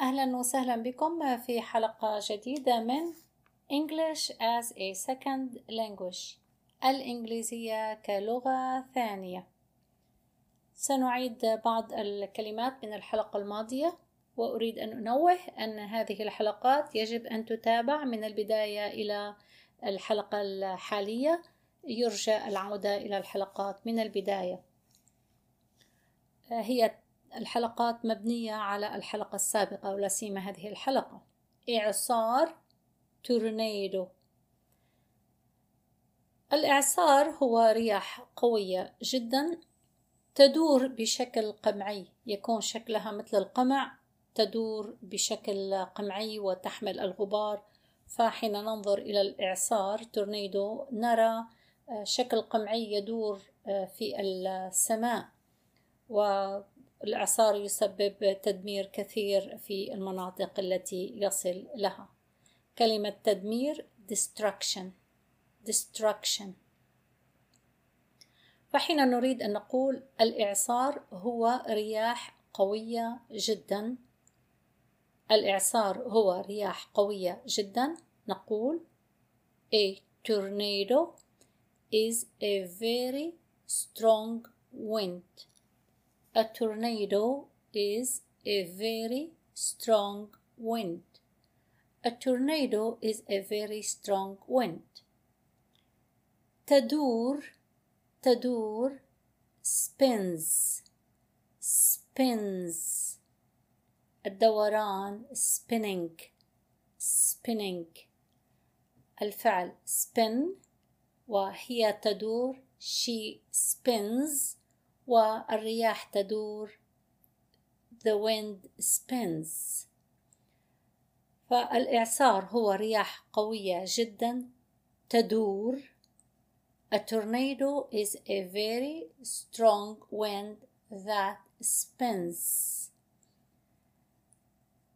أهلا وسهلا بكم في حلقة جديدة من English as a Second Language الإنجليزية كلغة ثانية. سنعيد بعض الكلمات من الحلقة الماضية وأريد أن أنوه أن هذه الحلقات يجب أن تتابع من البداية إلى الحلقة الحالية يرجى العودة إلى الحلقات من البداية. هي الحلقات مبنية على الحلقة السابقة ولا سيما هذه الحلقة. إعصار تورنيدو. الإعصار هو رياح قوية جدا تدور بشكل قمعي. يكون شكلها مثل القمع تدور بشكل قمعي وتحمل الغبار. فحين ننظر إلى الإعصار تورنيدو نرى شكل قمعي يدور في السماء. والإعصار يسبب تدمير كثير في المناطق التي يصل لها. كلمة تدمير destruction. destruction. فحين نريد أن نقول الإعصار هو رياح قوية جدا الإعصار هو رياح قوية جدا نقول a tornado is a very strong wind. A tornado is a very strong wind. A tornado is a very strong wind. تدور تدور spins spins الدوران spinning spinning الفعل spin وهي تدور she spins والرياح تدور the wind spins فالإعصار هو رياح قوية جدا تدور A tornado is a very strong wind that spins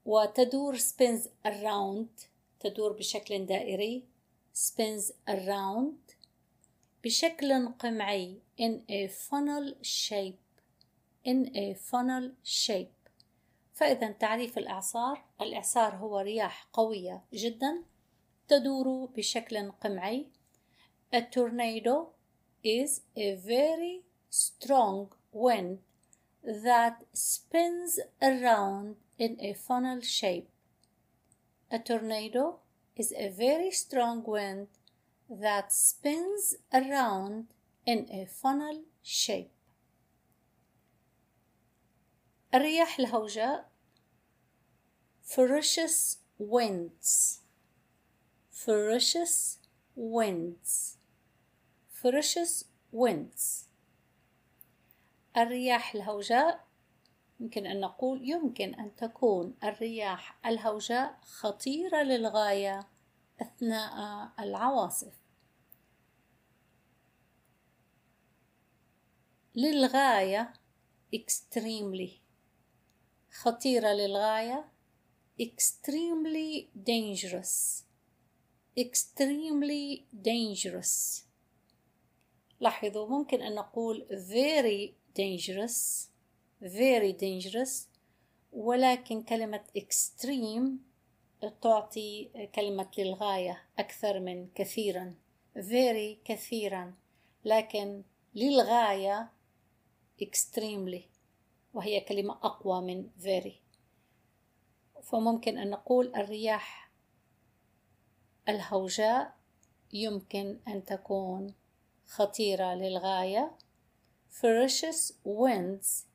وتدور spins around تدور بشكل دائري spins around بشكل قمعي in a funnel shape in a funnel shape فإذا تعريف الإعصار الإعصار هو رياح قوية جدا تدور بشكل قمعي A tornado is a very strong wind that spins around in a funnel shape. A tornado is a very strong wind that spins around in a funnel shape. الرياح الهوجاء ferocious winds. ferocious winds. ferocious winds. الرياح الهوجاء يمكن أن نقول يمكن أن تكون الرياح الهوجاء خطيرة للغاية أثناء العواصف. للغاية extremely خطيرة للغاية extremely dangerous extremely dangerous لاحظوا ممكن أن نقول very dangerous very dangerous ولكن كلمة extreme تعطي كلمة للغاية أكثر من كثيرا very كثيرا لكن للغاية extremely وهي كلمة أقوى من very فممكن أن نقول الرياح الهوجاء يمكن أن تكون خطيرة للغاية ferocious winds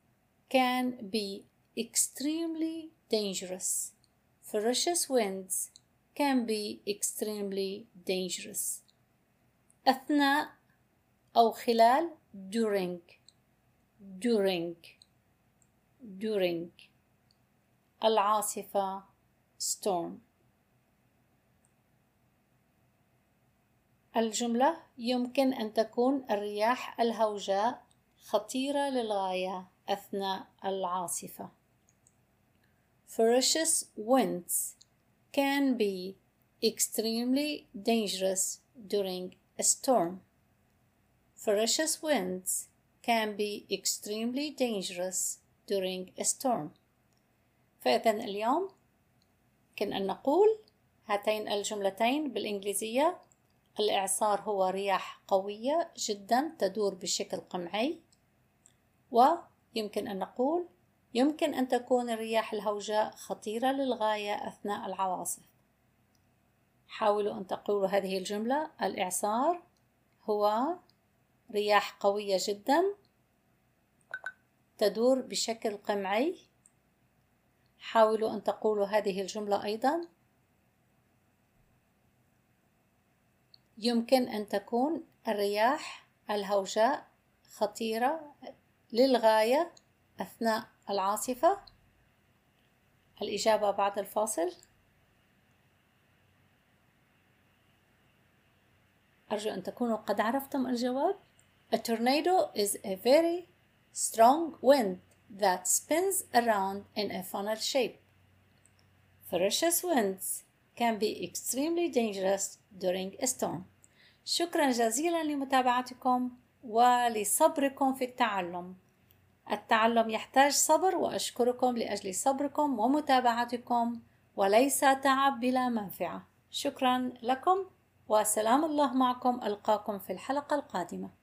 can be extremely dangerous ferocious winds can be extremely dangerous أثناء أو خلال during during during العاصفة storm الجملة يمكن أن تكون الرياح الهوجاء خطيرة للغاية أثناء العاصفة. Ferocious winds can be extremely dangerous during a storm. Ferocious winds can be extremely dangerous during a storm. فإذا اليوم يمكن أن نقول هاتين الجملتين بالإنجليزية. الإعصار هو رياح قوية جدا تدور بشكل قمعي. ويمكن أن نقول يمكن أن تكون الرياح الهوجاء خطيرة للغاية أثناء العواصف. حاولوا أن تقولوا هذه الجملة. الإعصار هو رياح قوية جدا تدور بشكل قمعي. حاولوا أن تقولوا هذه الجملة أيضا. يمكن أن تكون الرياح الهوجاء خطيرة للغاية أثناء العاصفة. الإجابة بعد الفاصل. أرجو أن تكونوا قد عرفتم الجواب. A tornado is a very strong wind that spins around in a funnel shape. Ferocious winds can be extremely dangerous during a storm. شكرا جزيلا لمتابعتكم ولصبركم في التعلم. التعلم يحتاج صبر وأشكركم لأجل صبركم ومتابعتكم وليس تعب بلا منفعة. شكرا لكم وسلام الله معكم ألقاكم في الحلقة القادمة.